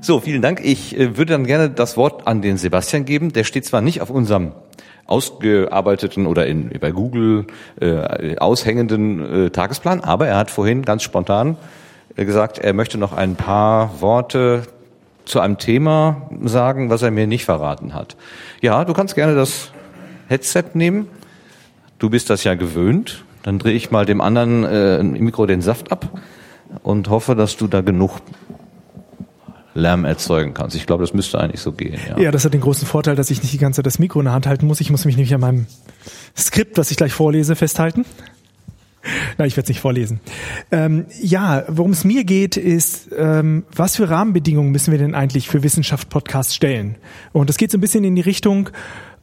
So, vielen Dank. Ich äh, würde dann gerne das Wort an den Sebastian geben. Der steht zwar nicht auf unserem ausgearbeiteten oder in, bei Google äh, aushängenden äh, Tagesplan, aber er hat vorhin ganz spontan äh, gesagt, er möchte noch ein paar Worte zu einem Thema sagen, was er mir nicht verraten hat. Ja, du kannst gerne das Headset nehmen. Du bist das ja gewöhnt. Dann drehe ich mal dem anderen äh, im Mikro den Saft ab und hoffe, dass du da genug Lärm erzeugen kannst. Ich glaube, das müsste eigentlich so gehen. Ja. ja, das hat den großen Vorteil, dass ich nicht die ganze Zeit das Mikro in der Hand halten muss. Ich muss mich nämlich an meinem Skript, was ich gleich vorlese, festhalten. Nein, ich werde es nicht vorlesen. Ähm, ja, worum es mir geht, ist, ähm, was für Rahmenbedingungen müssen wir denn eigentlich für Wissenschaft-Podcasts stellen? Und das geht so ein bisschen in die Richtung,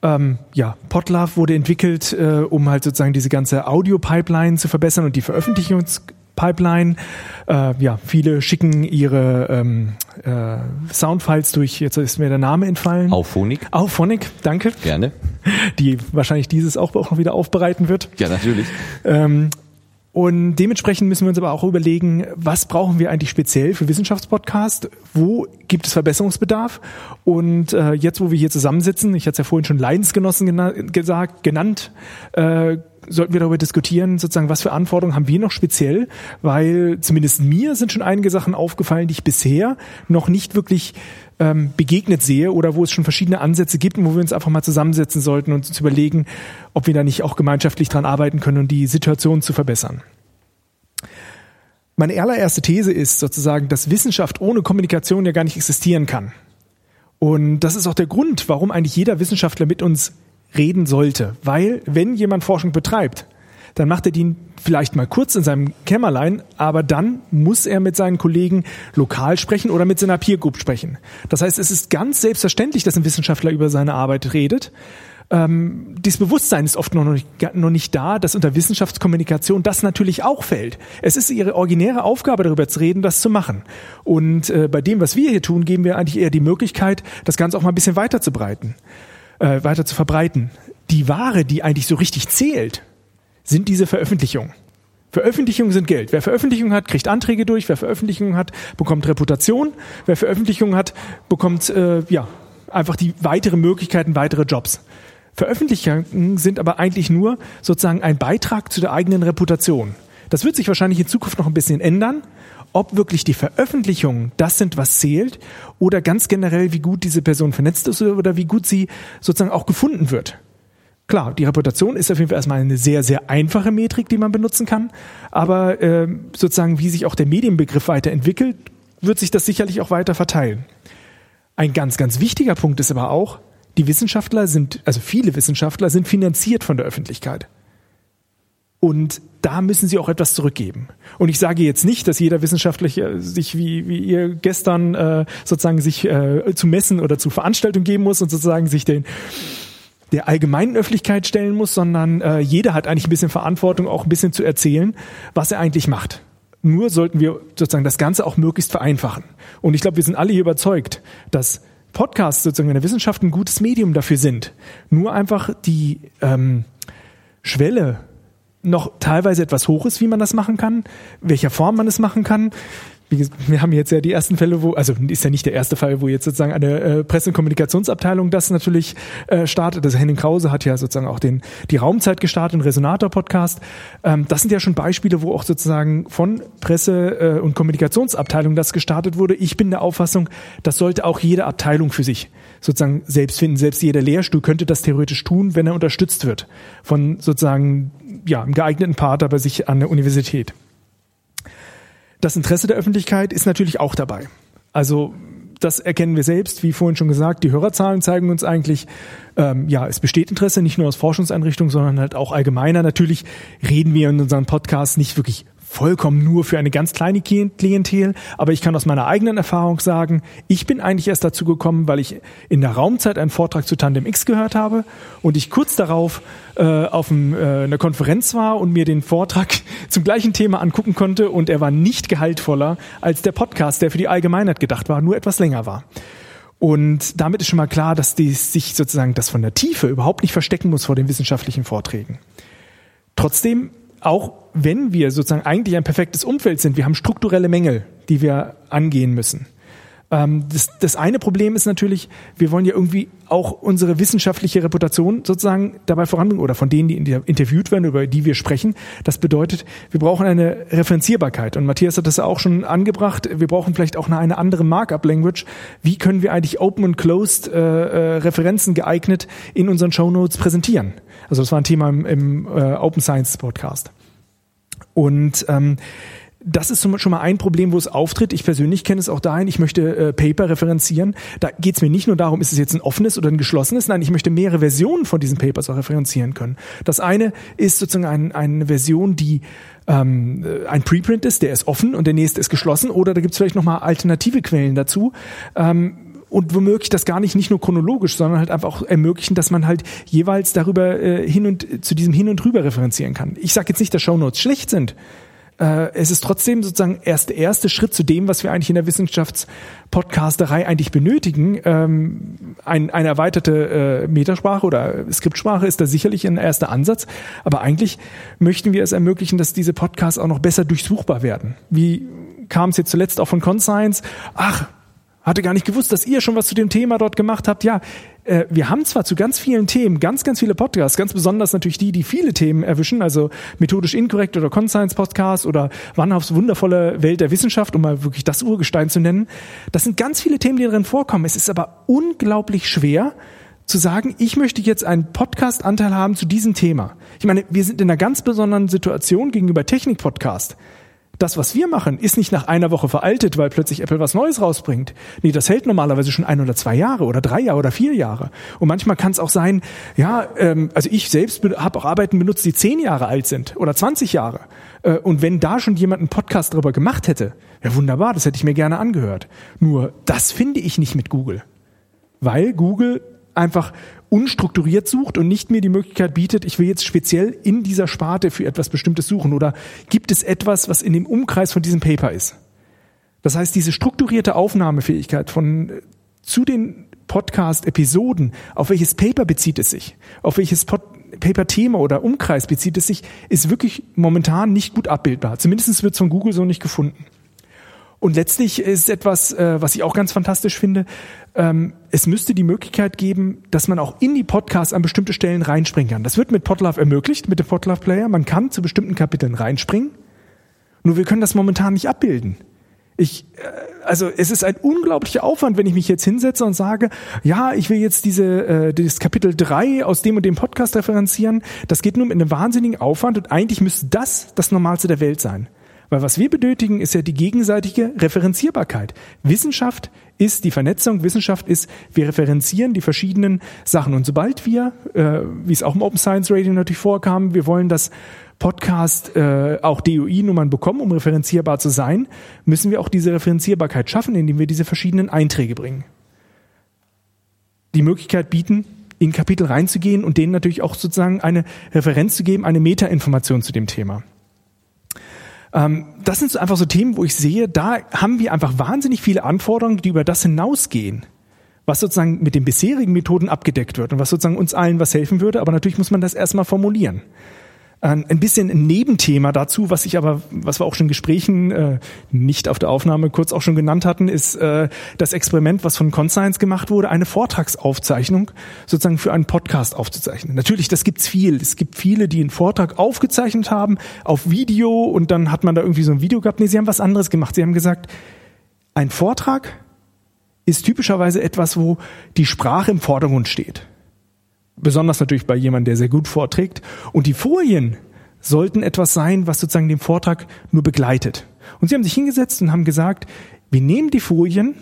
ähm, ja, Podlove wurde entwickelt, äh, um halt sozusagen diese ganze Audio-Pipeline zu verbessern und die Veröffentlichungspipeline. Äh, ja, viele schicken ihre ähm, äh, Soundfiles durch, jetzt ist mir der Name entfallen. Auphonic. Auphonic, danke. Gerne. Die wahrscheinlich dieses auch noch wieder aufbereiten wird. Ja, natürlich. Ähm, und dementsprechend müssen wir uns aber auch überlegen, was brauchen wir eigentlich speziell für Wissenschaftspodcast? Wo gibt es Verbesserungsbedarf? Und äh, jetzt, wo wir hier zusammensitzen, ich hatte es ja vorhin schon Leidensgenossen gena gesagt, genannt, äh, sollten wir darüber diskutieren, sozusagen, was für Anforderungen haben wir noch speziell? Weil zumindest mir sind schon einige Sachen aufgefallen, die ich bisher noch nicht wirklich ähm, begegnet sehe oder wo es schon verschiedene Ansätze gibt und wo wir uns einfach mal zusammensetzen sollten und uns überlegen, ob wir da nicht auch gemeinschaftlich dran arbeiten können, um die Situation zu verbessern. Meine allererste These ist sozusagen, dass Wissenschaft ohne Kommunikation ja gar nicht existieren kann. Und das ist auch der Grund, warum eigentlich jeder Wissenschaftler mit uns reden sollte. Weil, wenn jemand Forschung betreibt, dann macht er die vielleicht mal kurz in seinem Kämmerlein, aber dann muss er mit seinen Kollegen lokal sprechen oder mit seiner Peer Group sprechen. Das heißt, es ist ganz selbstverständlich, dass ein Wissenschaftler über seine Arbeit redet. Ähm, dieses Bewusstsein ist oft noch nicht, noch nicht da, dass unter Wissenschaftskommunikation das natürlich auch fällt. Es ist ihre originäre Aufgabe, darüber zu reden, das zu machen. Und äh, bei dem, was wir hier tun, geben wir eigentlich eher die Möglichkeit, das Ganze auch mal ein bisschen weiter zu breiten, äh, weiter zu verbreiten. Die Ware, die eigentlich so richtig zählt, sind diese Veröffentlichungen. Veröffentlichungen sind Geld. Wer Veröffentlichungen hat, kriegt Anträge durch. Wer Veröffentlichungen hat, bekommt Reputation. Wer Veröffentlichungen hat, bekommt äh, ja einfach die weitere Möglichkeiten, weitere Jobs. Veröffentlichungen sind aber eigentlich nur sozusagen ein Beitrag zu der eigenen Reputation. Das wird sich wahrscheinlich in Zukunft noch ein bisschen ändern, ob wirklich die Veröffentlichungen das sind, was zählt, oder ganz generell, wie gut diese Person vernetzt ist oder wie gut sie sozusagen auch gefunden wird. Klar, die Reputation ist auf jeden Fall erstmal eine sehr, sehr einfache Metrik, die man benutzen kann. Aber äh, sozusagen, wie sich auch der Medienbegriff weiterentwickelt, wird sich das sicherlich auch weiter verteilen. Ein ganz, ganz wichtiger Punkt ist aber auch, die Wissenschaftler sind, also viele Wissenschaftler sind finanziert von der Öffentlichkeit. Und da müssen sie auch etwas zurückgeben. Und ich sage jetzt nicht, dass jeder Wissenschaftler sich wie, wie ihr gestern äh, sozusagen sich äh, zu Messen oder zu Veranstaltungen geben muss und sozusagen sich den der allgemeinen Öffentlichkeit stellen muss, sondern äh, jeder hat eigentlich ein bisschen Verantwortung, auch ein bisschen zu erzählen, was er eigentlich macht. Nur sollten wir sozusagen das Ganze auch möglichst vereinfachen. Und ich glaube, wir sind alle hier überzeugt, dass Podcasts sozusagen in der Wissenschaft ein gutes Medium dafür sind. Nur einfach die ähm, Schwelle noch teilweise etwas hoch ist, wie man das machen kann, welcher Form man es machen kann wir haben jetzt ja die ersten Fälle, wo, also ist ja nicht der erste Fall, wo jetzt sozusagen eine äh, Presse- und Kommunikationsabteilung das natürlich äh, startet. Also Henning Krause hat ja sozusagen auch den die Raumzeit gestartet, den Resonator-Podcast. Ähm, das sind ja schon Beispiele, wo auch sozusagen von Presse- äh, und Kommunikationsabteilung das gestartet wurde. Ich bin der Auffassung, das sollte auch jede Abteilung für sich sozusagen selbst finden. Selbst jeder Lehrstuhl könnte das theoretisch tun, wenn er unterstützt wird von sozusagen ja, einem geeigneten Partner bei sich an der Universität. Das Interesse der Öffentlichkeit ist natürlich auch dabei. Also das erkennen wir selbst, wie vorhin schon gesagt, die Hörerzahlen zeigen uns eigentlich, ähm, ja, es besteht Interesse, nicht nur aus Forschungseinrichtungen, sondern halt auch allgemeiner. Natürlich reden wir in unserem Podcast nicht wirklich vollkommen nur für eine ganz kleine Klientel, aber ich kann aus meiner eigenen Erfahrung sagen, ich bin eigentlich erst dazu gekommen, weil ich in der Raumzeit einen Vortrag zu Tandem X gehört habe und ich kurz darauf äh, auf ein, äh, einer Konferenz war und mir den Vortrag zum gleichen Thema angucken konnte und er war nicht gehaltvoller als der Podcast, der für die Allgemeinheit gedacht war, nur etwas länger war. Und damit ist schon mal klar, dass die sich sozusagen das von der Tiefe überhaupt nicht verstecken muss vor den wissenschaftlichen Vorträgen. Trotzdem auch wenn wir sozusagen eigentlich ein perfektes Umfeld sind, wir haben strukturelle Mängel, die wir angehen müssen. Ähm, das, das eine Problem ist natürlich, wir wollen ja irgendwie auch unsere wissenschaftliche Reputation sozusagen dabei voranbringen oder von denen, die interviewt werden, über die wir sprechen. Das bedeutet, wir brauchen eine Referenzierbarkeit. Und Matthias hat das auch schon angebracht. Wir brauchen vielleicht auch eine andere Markup-Language. Wie können wir eigentlich Open und Closed äh, äh, Referenzen geeignet in unseren Show Notes präsentieren? Also das war ein Thema im, im äh, Open Science Podcast. Und ähm, das ist schon mal ein Problem, wo es auftritt. Ich persönlich kenne es auch dahin, ich möchte äh, Paper referenzieren. Da geht es mir nicht nur darum, ist es jetzt ein offenes oder ein geschlossenes, nein, ich möchte mehrere Versionen von diesen Papers auch referenzieren können. Das eine ist sozusagen ein, eine Version, die ähm, ein Preprint ist, der ist offen und der nächste ist geschlossen oder da gibt es vielleicht nochmal alternative Quellen dazu. Ähm, und womöglich das gar nicht nicht nur chronologisch, sondern halt einfach auch ermöglichen, dass man halt jeweils darüber äh, hin und zu diesem hin und rüber referenzieren kann. Ich sage jetzt nicht, dass Shownotes schlecht sind äh, es ist trotzdem sozusagen erst der erste Schritt zu dem, was wir eigentlich in der Wissenschaftspodcasterei eigentlich benötigen. Ähm, ein, eine erweiterte äh, Metasprache oder Skriptsprache ist da sicherlich ein erster Ansatz, aber eigentlich möchten wir es ermöglichen, dass diese Podcasts auch noch besser durchsuchbar werden. Wie kam es jetzt zuletzt auch von Conscience? Ach, hatte gar nicht gewusst, dass ihr schon was zu dem Thema dort gemacht habt. Ja, äh, wir haben zwar zu ganz vielen Themen ganz, ganz viele Podcasts, ganz besonders natürlich die, die viele Themen erwischen, also methodisch inkorrekt oder Conscience Podcast oder Wannhaufs wundervolle Welt der Wissenschaft, um mal wirklich das Urgestein zu nennen. Das sind ganz viele Themen, die darin vorkommen. Es ist aber unglaublich schwer, zu sagen, ich möchte jetzt einen Podcast-Anteil haben zu diesem Thema. Ich meine, wir sind in einer ganz besonderen Situation gegenüber Technik-Podcast das, was wir machen, ist nicht nach einer Woche veraltet, weil plötzlich Apple was Neues rausbringt. Nee, das hält normalerweise schon ein oder zwei Jahre oder drei Jahre oder vier Jahre. Und manchmal kann es auch sein, ja, ähm, also ich selbst habe auch Arbeiten benutzt, die zehn Jahre alt sind oder 20 Jahre. Äh, und wenn da schon jemand einen Podcast darüber gemacht hätte, ja wunderbar, das hätte ich mir gerne angehört. Nur das finde ich nicht mit Google. Weil Google einfach unstrukturiert sucht und nicht mir die Möglichkeit bietet, ich will jetzt speziell in dieser Sparte für etwas Bestimmtes suchen oder gibt es etwas, was in dem Umkreis von diesem Paper ist. Das heißt, diese strukturierte Aufnahmefähigkeit von äh, zu den Podcast-Episoden, auf welches Paper bezieht es sich, auf welches Paper-Thema oder Umkreis bezieht es sich, ist wirklich momentan nicht gut abbildbar. Zumindest wird es von Google so nicht gefunden. Und letztlich ist etwas, äh, was ich auch ganz fantastisch finde, ähm, es müsste die Möglichkeit geben, dass man auch in die Podcasts an bestimmte Stellen reinspringen kann. Das wird mit Podlove ermöglicht, mit dem Podlove Player. Man kann zu bestimmten Kapiteln reinspringen. Nur wir können das momentan nicht abbilden. Ich, äh, also es ist ein unglaublicher Aufwand, wenn ich mich jetzt hinsetze und sage, ja, ich will jetzt diese äh, das Kapitel drei aus dem und dem Podcast referenzieren. Das geht nur mit einem wahnsinnigen Aufwand und eigentlich müsste das das Normalste der Welt sein. Weil was wir benötigen, ist ja die gegenseitige Referenzierbarkeit. Wissenschaft ist die Vernetzung, Wissenschaft ist, wir referenzieren die verschiedenen Sachen. Und sobald wir, äh, wie es auch im Open Science Radio natürlich vorkam, wir wollen das Podcast äh, auch DOI-Nummern bekommen, um referenzierbar zu sein, müssen wir auch diese Referenzierbarkeit schaffen, indem wir diese verschiedenen Einträge bringen. Die Möglichkeit bieten, in Kapitel reinzugehen und denen natürlich auch sozusagen eine Referenz zu geben, eine Metainformation zu dem Thema. Ähm, das sind so einfach so Themen, wo ich sehe, da haben wir einfach wahnsinnig viele Anforderungen, die über das hinausgehen was sozusagen mit den bisherigen Methoden abgedeckt wird und was sozusagen uns allen was helfen würde. Aber natürlich muss man das erstmal formulieren. Ähm, ein bisschen ein Nebenthema dazu, was ich aber, was wir auch schon in Gesprächen äh, nicht auf der Aufnahme kurz auch schon genannt hatten, ist äh, das Experiment, was von Conscience gemacht wurde, eine Vortragsaufzeichnung sozusagen für einen Podcast aufzuzeichnen. Natürlich, das gibt's viel. Es gibt viele, die einen Vortrag aufgezeichnet haben auf Video und dann hat man da irgendwie so ein Video gehabt. Nee, sie haben was anderes gemacht. Sie haben gesagt, ein Vortrag ist typischerweise etwas, wo die Sprache im Vordergrund steht. Besonders natürlich bei jemandem, der sehr gut vorträgt. Und die Folien sollten etwas sein, was sozusagen den Vortrag nur begleitet. Und sie haben sich hingesetzt und haben gesagt, wir nehmen die Folien,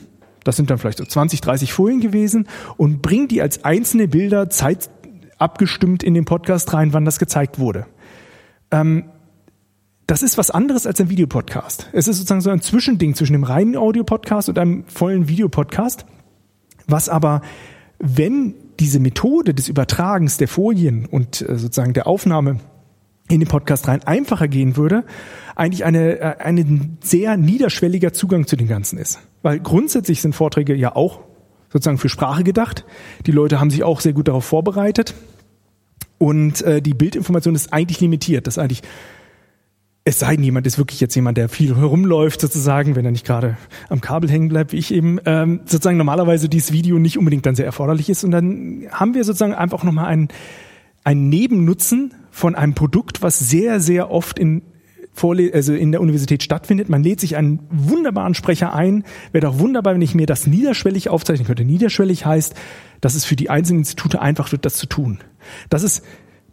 das sind dann vielleicht so 20, 30 Folien gewesen, und bringen die als einzelne Bilder zeitabgestimmt in den Podcast rein, wann das gezeigt wurde. Ähm, das ist was anderes als ein Videopodcast. Es ist sozusagen so ein Zwischending zwischen dem reinen Audio-Podcast und einem vollen Videopodcast, was aber, wenn diese Methode des Übertragens der Folien und äh, sozusagen der Aufnahme in den Podcast rein einfacher gehen würde, eigentlich eine, äh, ein sehr niederschwelliger Zugang zu dem Ganzen ist. Weil grundsätzlich sind Vorträge ja auch sozusagen für Sprache gedacht. Die Leute haben sich auch sehr gut darauf vorbereitet. Und äh, die Bildinformation ist eigentlich limitiert. Das ist eigentlich Es sei denn, jemand ist wirklich jetzt jemand, der viel herumläuft, sozusagen, wenn er nicht gerade am Kabel hängen bleibt, wie ich eben, ähm, sozusagen normalerweise dieses Video nicht unbedingt dann sehr erforderlich ist. Und dann haben wir sozusagen einfach nochmal einen, einen Nebennutzen von einem Produkt, was sehr, sehr oft in Vorle also in der Universität stattfindet. Man lädt sich einen wunderbaren Sprecher ein. Wäre doch wunderbar, wenn ich mir das niederschwellig aufzeichnen könnte. Niederschwellig heißt, dass es für die einzelnen Institute einfach wird, das zu tun. Das ist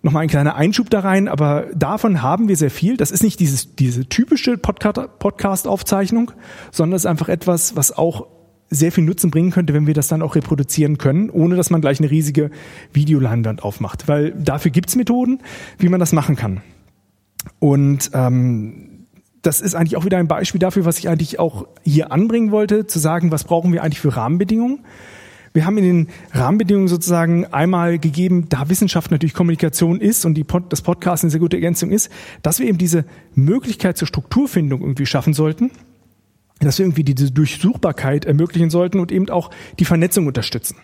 nochmal ein kleiner Einschub da rein, aber davon haben wir sehr viel. Das ist nicht dieses, diese typische Podcast-Aufzeichnung, sondern es ist einfach etwas, was auch sehr viel Nutzen bringen könnte, wenn wir das dann auch reproduzieren können, ohne dass man gleich eine riesige Videoleinwand aufmacht. Weil dafür gibt's Methoden, wie man das machen kann. Und ähm, das ist eigentlich auch wieder ein Beispiel dafür, was ich eigentlich auch hier anbringen wollte, zu sagen, was brauchen wir eigentlich für Rahmenbedingungen. Wir haben in den Rahmenbedingungen sozusagen einmal gegeben, da Wissenschaft natürlich Kommunikation ist und die Pod, das Podcast eine sehr gute Ergänzung ist, dass wir eben diese Möglichkeit zur Strukturfindung irgendwie schaffen sollten, dass wir irgendwie diese Durchsuchbarkeit ermöglichen sollten und eben auch die Vernetzung unterstützen.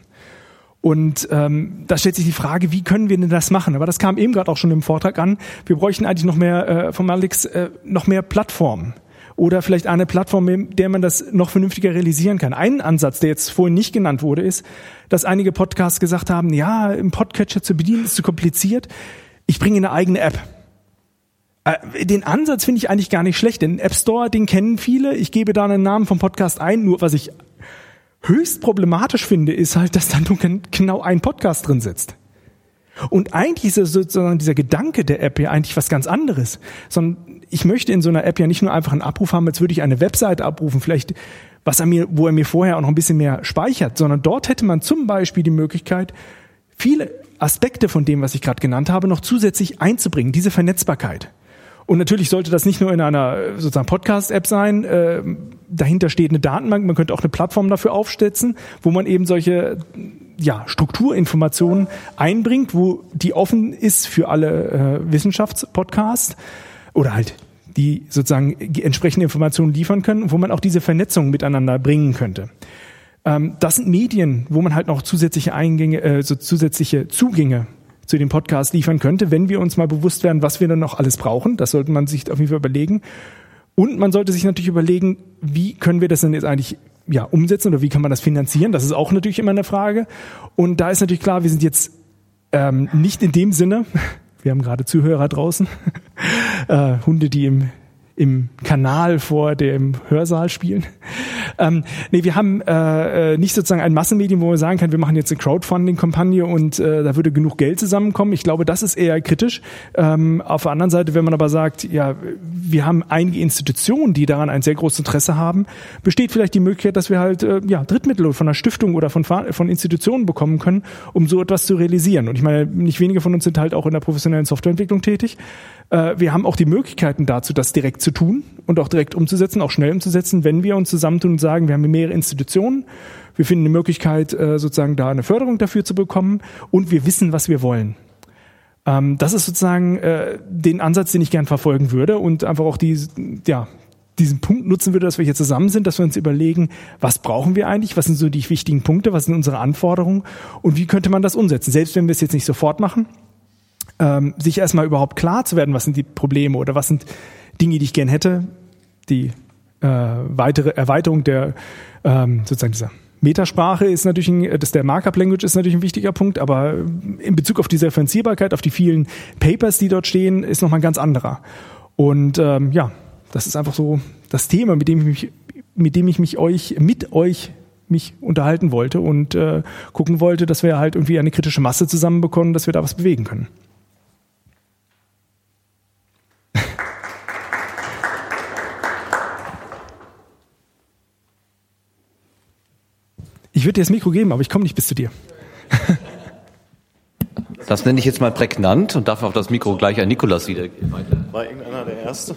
Und ähm, da stellt sich die Frage, wie können wir denn das machen? Aber das kam eben gerade auch schon im Vortrag an. Wir bräuchten eigentlich noch mehr äh, vom Alex äh, noch mehr Plattformen oder vielleicht eine Plattform, mit der man das noch vernünftiger realisieren kann. Ein Ansatz, der jetzt vorhin nicht genannt wurde, ist, dass einige Podcasts gesagt haben, ja, im Podcatcher zu bedienen ist zu kompliziert. Ich bringe eine eigene App. Äh, den Ansatz finde ich eigentlich gar nicht schlecht. Den App Store, den kennen viele. Ich gebe da einen Namen vom Podcast ein. Nur was ich höchst problematisch finde, ist halt, dass da nur genau ein Podcast drin sitzt. Und eigentlich ist sozusagen dieser Gedanke der App ja eigentlich was ganz anderes. Sondern ich möchte in so einer App ja nicht nur einfach einen Abruf haben, als würde ich eine Webseite abrufen, vielleicht was er mir, wo er mir vorher auch noch ein bisschen mehr speichert, sondern dort hätte man zum Beispiel die Möglichkeit, viele Aspekte von dem, was ich gerade genannt habe, noch zusätzlich einzubringen, diese Vernetzbarkeit. Und natürlich sollte das nicht nur in einer sozusagen Podcast-App sein. Äh, dahinter steht eine Datenbank. Man könnte auch eine Plattform dafür aufsetzen, wo man eben solche ja, Strukturinformationen einbringt, wo die offen ist für alle äh, Wissenschaftspodcasts oder halt die sozusagen entsprechende Informationen liefern können, wo man auch diese Vernetzung miteinander bringen könnte. Ähm, das sind Medien, wo man halt noch zusätzliche Eingänge, äh, so zusätzliche Zugänge zu dem Podcast liefern könnte, wenn wir uns mal bewusst werden, was wir dann noch alles brauchen. Das sollte man sich auf jeden Fall überlegen. Und man sollte sich natürlich überlegen, wie können wir das denn jetzt eigentlich ja, umsetzen oder wie kann man das finanzieren? Das ist auch natürlich immer eine Frage. Und da ist natürlich klar, wir sind jetzt ähm, nicht in dem Sinne, wir haben gerade Zuhörer draußen, äh, Hunde, die im im Kanal vor dem Hörsaal spielen. Ähm, nee, wir haben äh, äh, nicht sozusagen ein Massenmedium, wo man sagen kann, wir machen jetzt eine Crowdfunding-Kampagne und äh, da würde genug Geld zusammenkommen. Ich glaube, das ist eher kritisch. Ähm, auf der anderen Seite, wenn man aber sagt, ja, wir haben einige Institutionen, die daran ein sehr großes Interesse haben, besteht vielleicht die Möglichkeit, dass wir halt äh, ja, Drittmittel von einer Stiftung oder von, von Institutionen bekommen können, um so etwas zu realisieren. Und ich meine, nicht wenige von uns sind halt auch in der professionellen Softwareentwicklung tätig. Äh, wir haben auch die Möglichkeiten dazu, das direkt zu tun und auch direkt umzusetzen, auch schnell umzusetzen, wenn wir uns zusammentun und sagen, wir haben mehrere Institutionen, wir finden eine Möglichkeit, äh, sozusagen da eine Förderung dafür zu bekommen und wir wissen, was wir wollen. Ähm, das ist sozusagen äh, den Ansatz, den ich gern verfolgen würde und einfach auch die, ja, diesen Punkt nutzen würde, dass wir hier zusammen sind, dass wir uns überlegen, was brauchen wir eigentlich, was sind so die wichtigen Punkte, was sind unsere Anforderungen und wie könnte man das umsetzen, selbst wenn wir es jetzt nicht sofort machen ähm, sich erstmal überhaupt klar zu werden, was sind die Probleme oder was sind Dinge, die ich gern hätte, die äh, weitere Erweiterung der ähm, sozusagen dieser Metasprache ist natürlich ein, das der Markup Language ist natürlich ein wichtiger Punkt, aber in Bezug auf die Referenzierbarkeit, auf die vielen Papers, die dort stehen, ist nochmal ein ganz anderer. Und ähm, ja, das ist einfach so das Thema, mit dem ich mich, mit dem ich mich euch, mit euch mich unterhalten wollte und äh, gucken wollte, dass wir halt irgendwie eine kritische Masse zusammenbekommen, dass wir da was bewegen können. Ich würde dir das Mikro geben, aber ich komme nicht bis zu dir. Das nenne ich jetzt mal prägnant und darf auf das Mikro gleich an Nikolas wiedergeben. War irgendeiner der Erste?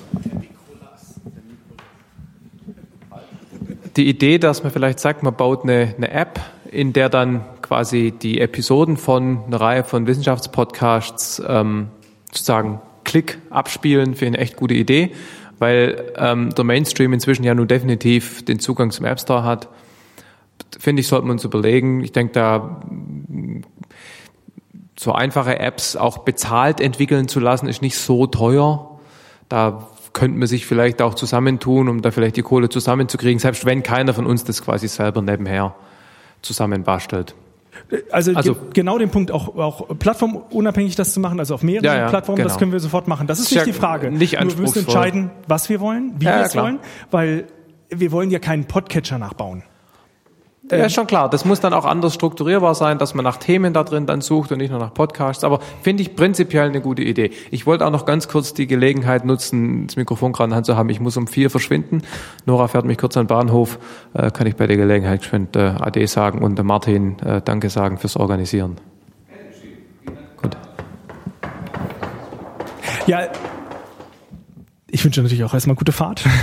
Die Idee, dass man vielleicht sagt, man baut eine, eine App, in der dann quasi die Episoden von einer Reihe von Wissenschaftspodcasts ähm, sozusagen Klick abspielen, für eine echt gute Idee, weil ähm, der Mainstream inzwischen ja nun definitiv den Zugang zum App Store hat finde ich, sollten wir uns überlegen. Ich denke, da so einfache Apps auch bezahlt entwickeln zu lassen, ist nicht so teuer. Da könnte man sich vielleicht auch zusammentun, um da vielleicht die Kohle zusammenzukriegen, selbst wenn keiner von uns das quasi selber nebenher zusammenbastelt. Also, Also- ge genau den Punkt, auch, auch plattformunabhängig das zu machen, also auf mehreren Ja, ja, Plattformen, das genau. können wir sofort machen. Das ist nicht ja die Frage. nicht Nur wir müssen entscheiden, was wir wollen, wie wir es wollen, weil wir wollen ja keinen Podcatcher nachbauen. Ja, ist schon klar. Das muss dann auch anders strukturierbar sein, dass man nach Themen da drin dann sucht und nicht nur nach Podcasts. Aber finde ich prinzipiell eine gute Idee. Ich wollte auch noch ganz kurz die Gelegenheit nutzen, das Mikrofon gerade in Hand zu haben. Ich muss um vier verschwinden. Nora fährt mich kurz an den Bahnhof. Äh, kann ich bei der Gelegenheit geschwind äh, Ade sagen und äh, Martin äh, Danke sagen fürs Organisieren. Gut. Ja, ich wünsche natürlich auch erstmal gute Fahrt.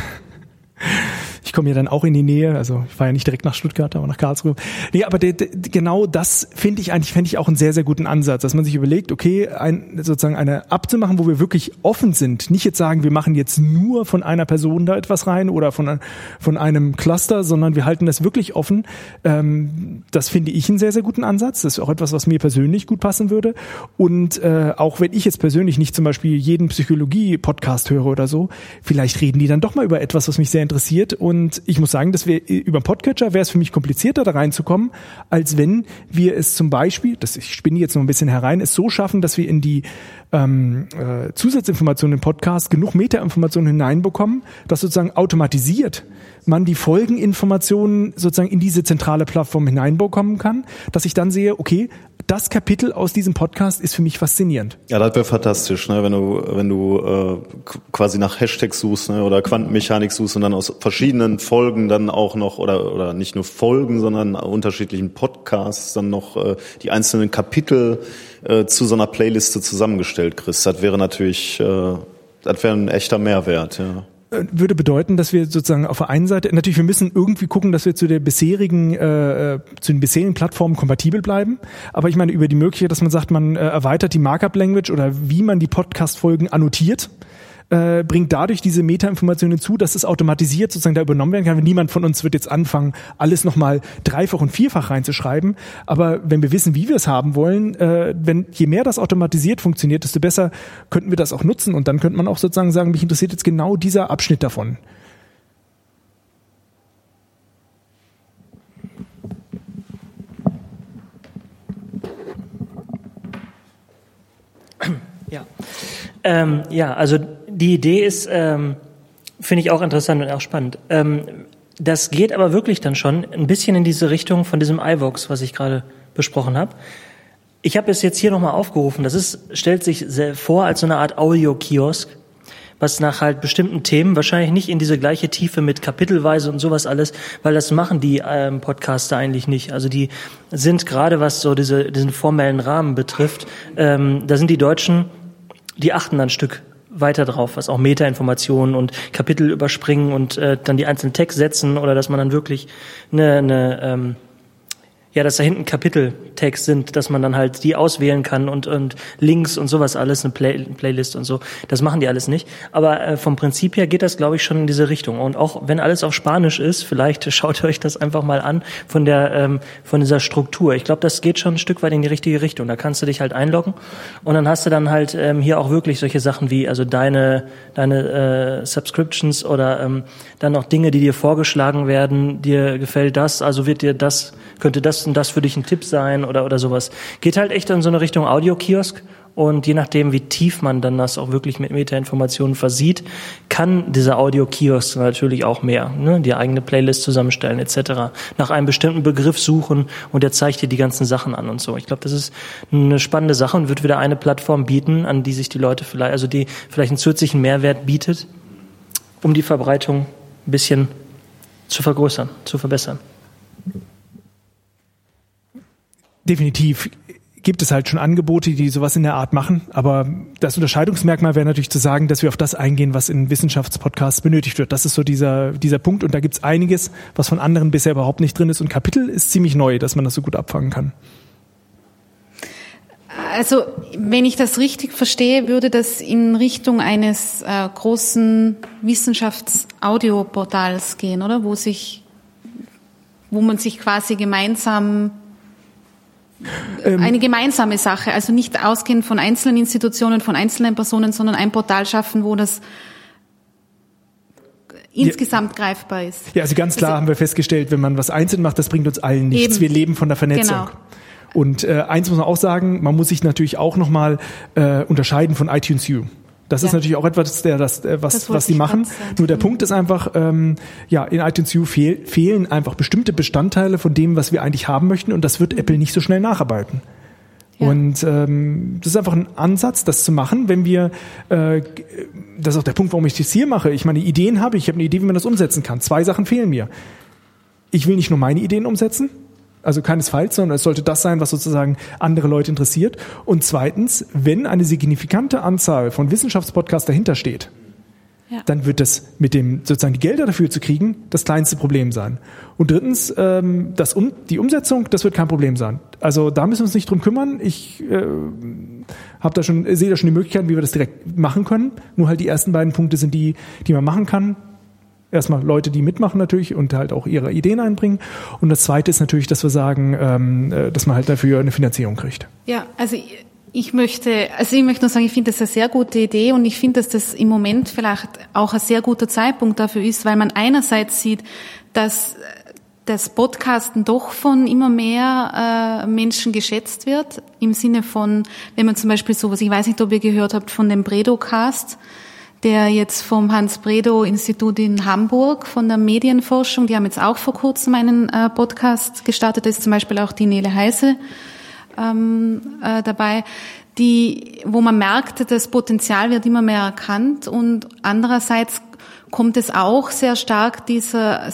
Komme ja dann auch in die Nähe, also ich fahre ja nicht direkt nach Stuttgart, aber nach Karlsruhe. Nee, aber de, de, genau das finde ich eigentlich, fände ich auch einen sehr, sehr guten Ansatz, dass man sich überlegt, okay, ein, sozusagen eine abzumachen, wo wir wirklich offen sind. Nicht jetzt sagen, wir machen jetzt nur von einer Person da etwas rein oder von, von einem Cluster, sondern wir halten das wirklich offen. Ähm, das finde ich einen sehr, sehr guten Ansatz. Das ist auch etwas, was mir persönlich gut passen würde. Und äh, auch wenn ich jetzt persönlich nicht zum Beispiel jeden Psychologie-Podcast höre oder so, vielleicht reden die dann doch mal über etwas, was mich sehr interessiert. Und ich muss sagen, dass wir über den Podcatcher wäre es für mich komplizierter, da reinzukommen, als wenn wir es zum Beispiel, das ich spinne jetzt noch ein bisschen herein, es so schaffen, dass wir in die ähm, äh, Zusatzinformationen im Podcast genug Metainformationen hineinbekommen, dass sozusagen automatisiert man die Folgeninformationen sozusagen in diese zentrale Plattform hineinbekommen kann, dass ich dann sehe, okay, das Kapitel aus diesem Podcast ist für mich faszinierend. Ja, das wäre fantastisch, ne? wenn du, wenn du äh, quasi nach Hashtags suchst ne? oder Quantenmechanik suchst und dann aus verschiedenen Folgen dann auch noch, oder, oder nicht nur Folgen, sondern unterschiedlichen Podcasts dann noch äh, die einzelnen Kapitel äh, zu so einer Playliste zusammengestellt kriegst. Das wäre natürlich, äh, das wäre ein echter Mehrwert, ja. Äh, würde bedeuten, dass wir sozusagen auf der einen Seite, natürlich, wir müssen irgendwie gucken, dass wir zu der bisherigen, äh, äh, zu den bisherigen Plattformen kompatibel bleiben. Aber ich meine, über die Möglichkeit, dass man sagt, man äh, erweitert die Markup-Language oder wie man die Podcast-Folgen annotiert, äh, bringt dadurch diese Meta-Informationen zu, dass es automatisiert sozusagen da übernommen werden kann. Niemand von uns wird jetzt anfangen, alles nochmal dreifach und vierfach reinzuschreiben. Aber wenn wir wissen, wie wir es haben wollen, äh, wenn je mehr das automatisiert funktioniert, desto besser könnten wir das auch nutzen. Und dann könnte man auch sozusagen sagen, mich interessiert jetzt genau dieser Abschnitt davon. Ja, ähm, ja also die Idee ist, ähm, finde ich auch interessant und auch spannend. Ähm, das geht aber wirklich dann schon ein bisschen in diese Richtung von diesem iVox, was ich gerade besprochen habe. Ich habe es jetzt hier nochmal aufgerufen. Das ist, stellt sich vor als so eine Art Audio-Kiosk, was nach halt bestimmten Themen wahrscheinlich nicht in diese gleiche Tiefe mit Kapitelweise und sowas alles, weil das machen die ähm, Podcaster eigentlich nicht. Also die sind gerade was so diese, diesen formellen Rahmen betrifft, ähm, da sind die Deutschen, die achten ein Stück weiter drauf, was auch Metainformationen und Kapitel überspringen und äh, dann die einzelnen Text setzen oder dass man dann wirklich eine, eine ähm, ja, dass da hinten Kapiteltext sind, dass man dann halt die auswählen kann und, und Links und sowas alles, eine Play Playlist und so. Das machen die alles nicht. Aber äh, vom Prinzip her geht das, glaube ich, schon in diese Richtung. Und auch wenn alles auf Spanisch ist, vielleicht schaut euch das einfach mal an von der ähm, von dieser Struktur. Ich glaube, das geht schon ein Stück weit in die richtige Richtung. Da kannst du dich halt einloggen und dann hast du dann halt ähm, hier auch wirklich solche Sachen wie also deine deine äh, Subscriptions oder ähm, dann auch Dinge, die dir vorgeschlagen werden. Dir gefällt das, also wird dir das könnte das und das für dich ein Tipp sein oder, oder sowas. Geht halt echt in so eine Richtung Audiokiosk und je nachdem, wie tief man dann das auch wirklich mit Metainformationen versieht, kann dieser Audiokiosk natürlich auch mehr, ne? die eigene Playlist zusammenstellen etc., nach einem bestimmten Begriff suchen und der zeigt dir die ganzen Sachen an und so. Ich glaube, das ist eine spannende Sache und wird wieder eine Plattform bieten, an die sich die Leute vielleicht, also die vielleicht einen zusätzlichen Mehrwert bietet, um die Verbreitung ein bisschen zu vergrößern, zu verbessern. Definitiv gibt es halt schon Angebote, die sowas in der Art machen. Aber das Unterscheidungsmerkmal wäre natürlich zu sagen, dass wir auf das eingehen, was in Wissenschaftspodcasts benötigt wird. Das ist so dieser, dieser Punkt. Und da gibt es einiges, was von anderen bisher überhaupt nicht drin ist. Und Kapitel ist ziemlich neu, dass man das so gut abfangen kann. Also, wenn ich das richtig verstehe, würde das in Richtung eines äh, großen Wissenschafts-Audioportals gehen, oder? Wo sich, wo man sich quasi gemeinsam eine gemeinsame Sache, also nicht ausgehend von einzelnen Institutionen, von einzelnen Personen, sondern ein Portal schaffen, wo das insgesamt greifbar ist. Ja, also ganz klar Also- haben wir festgestellt, wenn man was einzeln macht, das bringt uns allen nichts. Eben. Wir leben von der Vernetzung. Genau. Und äh, eins muss man auch sagen, man muss sich natürlich auch nochmal äh, unterscheiden von iTunes U. Das ist Ja. natürlich auch etwas, der, das, äh, was, Das was ich machen. Nur der Punkt ist einfach, ähm, ja, in iTunes U fehl, fehlen einfach bestimmte Bestandteile von dem, was wir eigentlich haben möchten, und das wird Apple nicht so schnell nacharbeiten. Ja. Und ähm, das ist einfach ein Ansatz, das zu machen, wenn wir, äh, das ist auch der Punkt, warum ich das hier mache. Ich meine, Ideen habe ich, ich habe eine Idee, wie man das umsetzen kann. Zwei Sachen fehlen mir. Ich will nicht nur meine Ideen umsetzen, also keinesfalls, sondern es sollte das sein, was sozusagen andere Leute interessiert. Und zweitens, wenn eine signifikante Anzahl von Wissenschaftspodcasts dahinter steht, Ja. dann wird das mit dem sozusagen die Gelder dafür zu kriegen das kleinste Problem sein. Und drittens, ähm, das um, die Umsetzung, das wird kein Problem sein. Also da müssen wir uns nicht drum kümmern. Ich äh, habe da schon sehe da schon die Möglichkeiten, wie wir das direkt machen können. Nur halt die ersten beiden Punkte sind die, die man machen kann. Erstmal Leute, die mitmachen natürlich und halt auch ihre Ideen einbringen. Und das Zweite ist natürlich, dass wir sagen, ähm, äh, dass man halt dafür eine Finanzierung kriegt. Ja, also ich- möchte, also ich möchte nur sagen, ich finde das eine sehr gute Idee und ich finde, dass das im Moment vielleicht auch ein sehr guter Zeitpunkt dafür ist, weil man einerseits sieht, dass das Podcasten doch von immer mehr äh, Menschen geschätzt wird, im Sinne von, wenn man zum Beispiel sowas, ich weiß nicht, ob ihr gehört habt von dem Bredo-Cast, der jetzt vom Hans-Bredow-Institut in Hamburg von der Medienforschung, die haben jetzt auch vor kurzem einen äh, Podcast gestartet, da ist zum Beispiel auch die Nele Heise ähm, äh, dabei, die, wo man merkt, das Potenzial wird immer mehr erkannt und andererseits kommt es auch sehr stark dieser,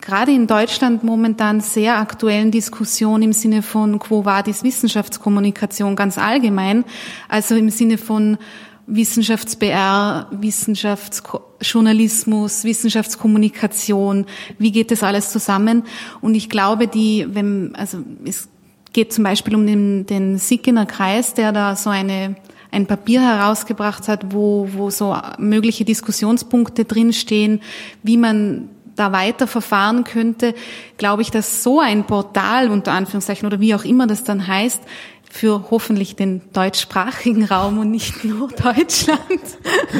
gerade in Deutschland momentan sehr aktuellen Diskussion im Sinne von Quo Vadis Wissenschaftskommunikation ganz allgemein, also im Sinne von Wissenschafts-BR, Wissenschaftsjournalismus, Wissenschaftskommunikation, wie geht das alles zusammen? Und ich glaube, die, wenn, also es geht zum Beispiel um den, den Sickener Kreis, der da so eine, ein Papier herausgebracht hat, wo, wo so mögliche Diskussionspunkte drinstehen, wie man da weiter verfahren könnte, glaube ich, dass so ein Portal unter Anführungszeichen oder wie auch immer das dann heißt, für hoffentlich den deutschsprachigen Raum und nicht nur Deutschland.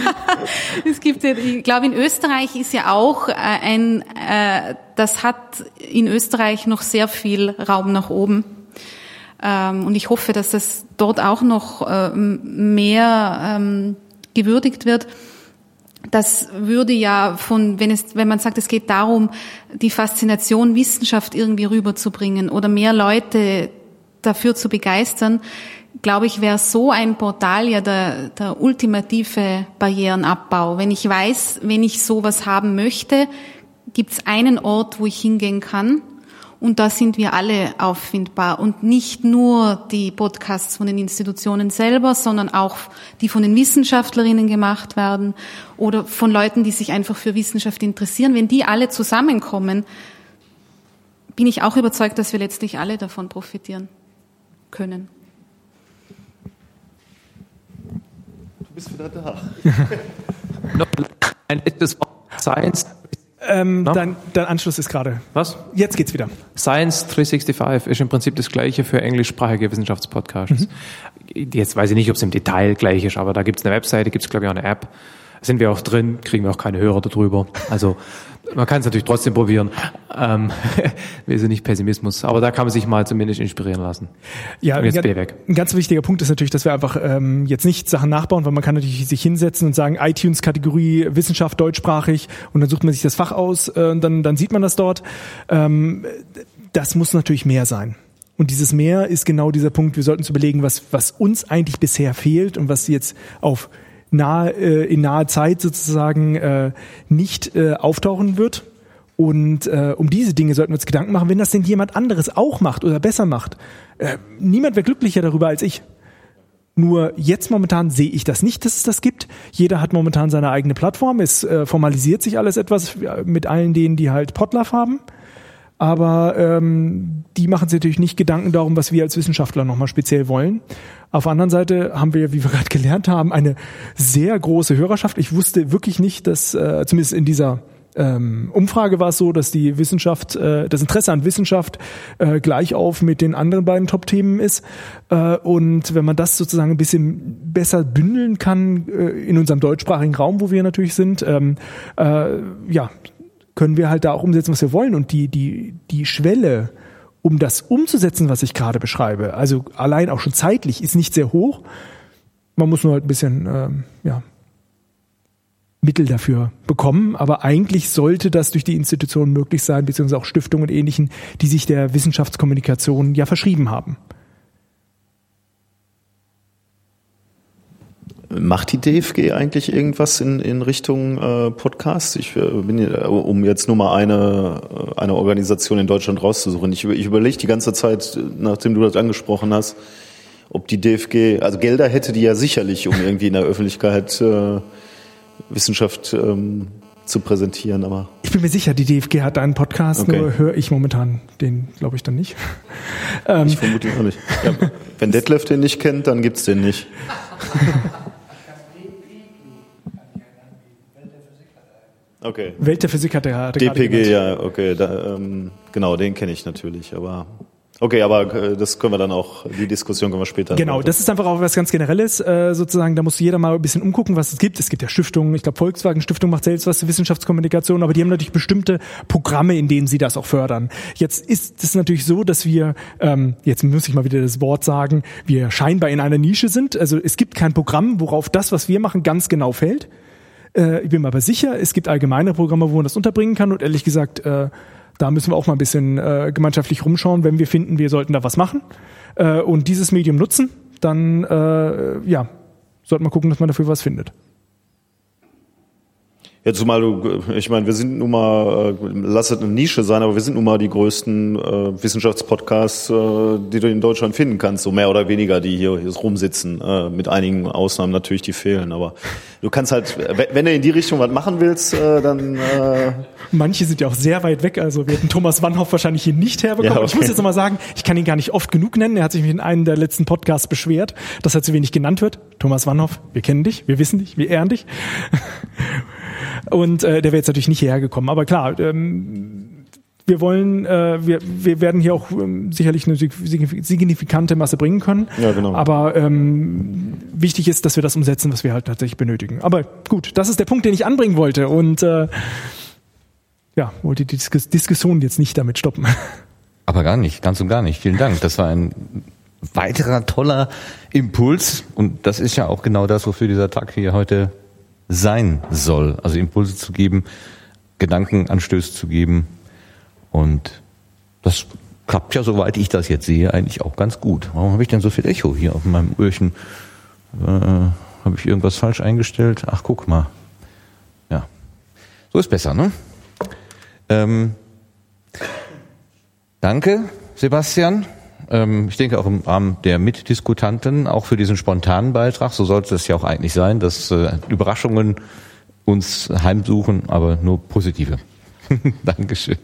es gibt, ich glaube, in Österreich ist ja auch äh, ein, äh, das hat in Österreich noch sehr viel Raum nach oben. Ähm, und ich hoffe, dass das dort auch noch ähm, mehr ähm, gewürdigt wird. Das würde ja von, wenn es, wenn man sagt, es geht darum, die Faszination Wissenschaft irgendwie rüberzubringen oder mehr Leute dafür zu begeistern, glaube ich, wäre so ein Portal ja der, der ultimative Barrierenabbau. Wenn ich weiß, wenn ich sowas haben möchte, gibt es einen Ort, wo ich hingehen kann. Und da sind wir alle auffindbar. Und nicht nur die Podcasts von den Institutionen selber, sondern auch die von den Wissenschaftlerinnen gemacht werden oder von Leuten, die sich einfach für Wissenschaft interessieren. Wenn die alle zusammenkommen, bin ich auch überzeugt, dass wir letztlich alle davon profitieren können. Du bist wieder da. Noch ein letztes Wort. Science. Ähm, Na? dein, dein Anschluss ist gerade. Was? Jetzt geht's wieder. Science 365 ist im Prinzip das gleiche für englischsprachige Wissenschaftspodcasts. Jetzt weiß ich nicht, ob es im Detail gleich ist, aber da gibt es eine Webseite, gibt es glaube ich auch eine App. Sind wir auch drin, kriegen wir auch keine Hörer darüber. Also man kann es natürlich trotzdem probieren. Ähm, wir sind nicht Pessimismus, aber da kann man sich mal zumindest inspirieren lassen. Ja, Und jetzt ein, weg. ein ganz wichtiger Punkt ist natürlich, dass wir einfach ähm, jetzt nicht Sachen nachbauen, weil man kann natürlich sich hinsetzen und sagen, iTunes-Kategorie Wissenschaft deutschsprachig und dann sucht man sich das Fach aus äh, und dann, dann sieht man das dort. Ähm, das muss natürlich mehr sein. Und dieses Mehr ist genau dieser Punkt, wir sollten uns überlegen, was, was uns eigentlich bisher fehlt und was jetzt auf nahe, äh, in naher Zeit sozusagen äh, nicht äh, auftauchen wird. Und äh, um diese Dinge sollten wir uns Gedanken machen, wenn das denn jemand anderes auch macht oder besser macht. Äh, niemand wäre glücklicher darüber als ich. Nur jetzt momentan sehe ich das nicht, dass es das gibt. Jeder hat momentan seine eigene Plattform. Es äh, formalisiert sich alles etwas äh, mit allen denen, die halt Podlove haben. Aber ähm, die machen sich natürlich nicht Gedanken darum, was wir als Wissenschaftler nochmal speziell wollen. Auf der anderen Seite haben wir, wie wir gerade gelernt haben, eine sehr große Hörerschaft. Ich wusste wirklich nicht, dass äh, zumindest in dieser ähm, Umfrage war es so, dass die Wissenschaft, äh, das Interesse an Wissenschaft äh, gleich auf mit den anderen beiden Top-Themen ist. Äh, und wenn man das sozusagen ein bisschen besser bündeln kann äh, in unserem deutschsprachigen Raum, wo wir natürlich sind, ähm, äh, ja, können wir halt da auch umsetzen, was wir wollen. Und die, die, die Schwelle, um das umzusetzen, was ich gerade beschreibe, also allein auch schon zeitlich, ist nicht sehr hoch. Man muss nur halt ein bisschen, ähm, ja, Mittel dafür bekommen. Aber eigentlich sollte das durch die Institutionen möglich sein, beziehungsweise auch Stiftungen und Ähnlichen, die sich der Wissenschaftskommunikation ja verschrieben haben. Macht die DFG eigentlich irgendwas in, in Richtung äh, Podcasts? Ich äh, bin, hier, um jetzt nur mal eine, äh, eine Organisation in Deutschland rauszusuchen. Ich, ich überlege die ganze Zeit, nachdem du das angesprochen hast, ob die DFG, also Gelder hätte die ja sicherlich, um irgendwie in der Öffentlichkeit äh, Wissenschaft ähm, zu präsentieren, aber. Ich bin mir sicher, die DFG hat einen Podcast, Okay. nur höre ich momentan den, glaube ich, dann nicht. ähm, Ich vermute auch nicht. Ja, wenn Detlef den nicht kennt, dann gibt's den nicht. Okay. Welt der Physik hat er, hat gerade DPG, ja, okay, da, ähm, genau, den kenne ich natürlich, aber okay, aber äh, das können wir dann auch, die Diskussion können wir später. Genau, das ist einfach auch was ganz Generelles, äh, sozusagen, da muss jeder mal ein bisschen umgucken, was es gibt. Es gibt ja Stiftungen, ich glaube Volkswagen Stiftung macht selbst was zur Wissenschaftskommunikation, aber die haben natürlich bestimmte Programme, in denen sie das auch fördern. Jetzt ist es natürlich so, dass wir, ähm, jetzt muss ich mal wieder das Wort sagen, wir scheinbar in einer Nische sind. Also es gibt kein Programm, worauf das, was wir machen, ganz genau fällt. Äh, ich bin mir aber sicher, es gibt allgemeine Programme, wo man das unterbringen kann und ehrlich gesagt, äh, da müssen wir auch mal ein bisschen äh, gemeinschaftlich rumschauen, wenn wir finden, wir sollten da was machen äh, und dieses Medium nutzen, dann äh, ja, sollte man gucken, dass man dafür was findet. Ja, zumal du, ich meine, wir sind nun mal, äh, lass es eine Nische sein, aber wir sind nun mal die größten äh, Wissenschaftspodcasts, äh, die du in Deutschland finden kannst, so mehr oder weniger, die hier, hier rumsitzen, äh, mit einigen Ausnahmen natürlich, die fehlen. Aber du kannst halt, wenn- du in die Richtung was machen willst, äh, dann äh, Manche sind ja auch sehr weit weg, also wir hätten Thomas Wannhoff wahrscheinlich hier nicht herbekommen. Ja, Und Ich muss okay. jetzt nochmal sagen, ich kann ihn gar nicht oft genug nennen. Er hat sich mich in einem der letzten Podcasts beschwert, dass er zu wenig genannt wird. Thomas Wannhoff, wir kennen dich, wir wissen dich, wir ehren dich. Und äh, der wäre jetzt natürlich nicht hierher gekommen. Aber klar, ähm, wir wollen, äh, wir, wir werden hier auch ähm, sicherlich eine sig- signifikante Masse bringen können. Ja, genau. Aber ähm, wichtig ist, dass wir das umsetzen, was wir halt tatsächlich benötigen. Aber gut, das ist der Punkt, den ich anbringen wollte. Und äh, ja, wollte die Dis Diskussion jetzt nicht damit stoppen. Aber gar nicht, ganz und gar nicht. Vielen Dank. Das war ein weiterer toller Impuls. Und das ist ja auch genau das, wofür dieser Tag hier heute sein soll. Also Impulse zu geben, Gedankenanstöße zu geben. Und das klappt ja, soweit ich das jetzt sehe, eigentlich auch ganz gut. Warum habe ich denn so viel Echo hier auf meinem Öhrchen? Äh, habe ich irgendwas falsch eingestellt? Ach, guck mal. Ja. So ist besser, ne? Ähm, Danke, Sebastian. Ähm, ich denke auch im Rahmen der Mitdiskutanten, auch für diesen spontanen Beitrag. So sollte es ja auch eigentlich sein, dass äh, Überraschungen uns heimsuchen, aber nur positive. Dankeschön.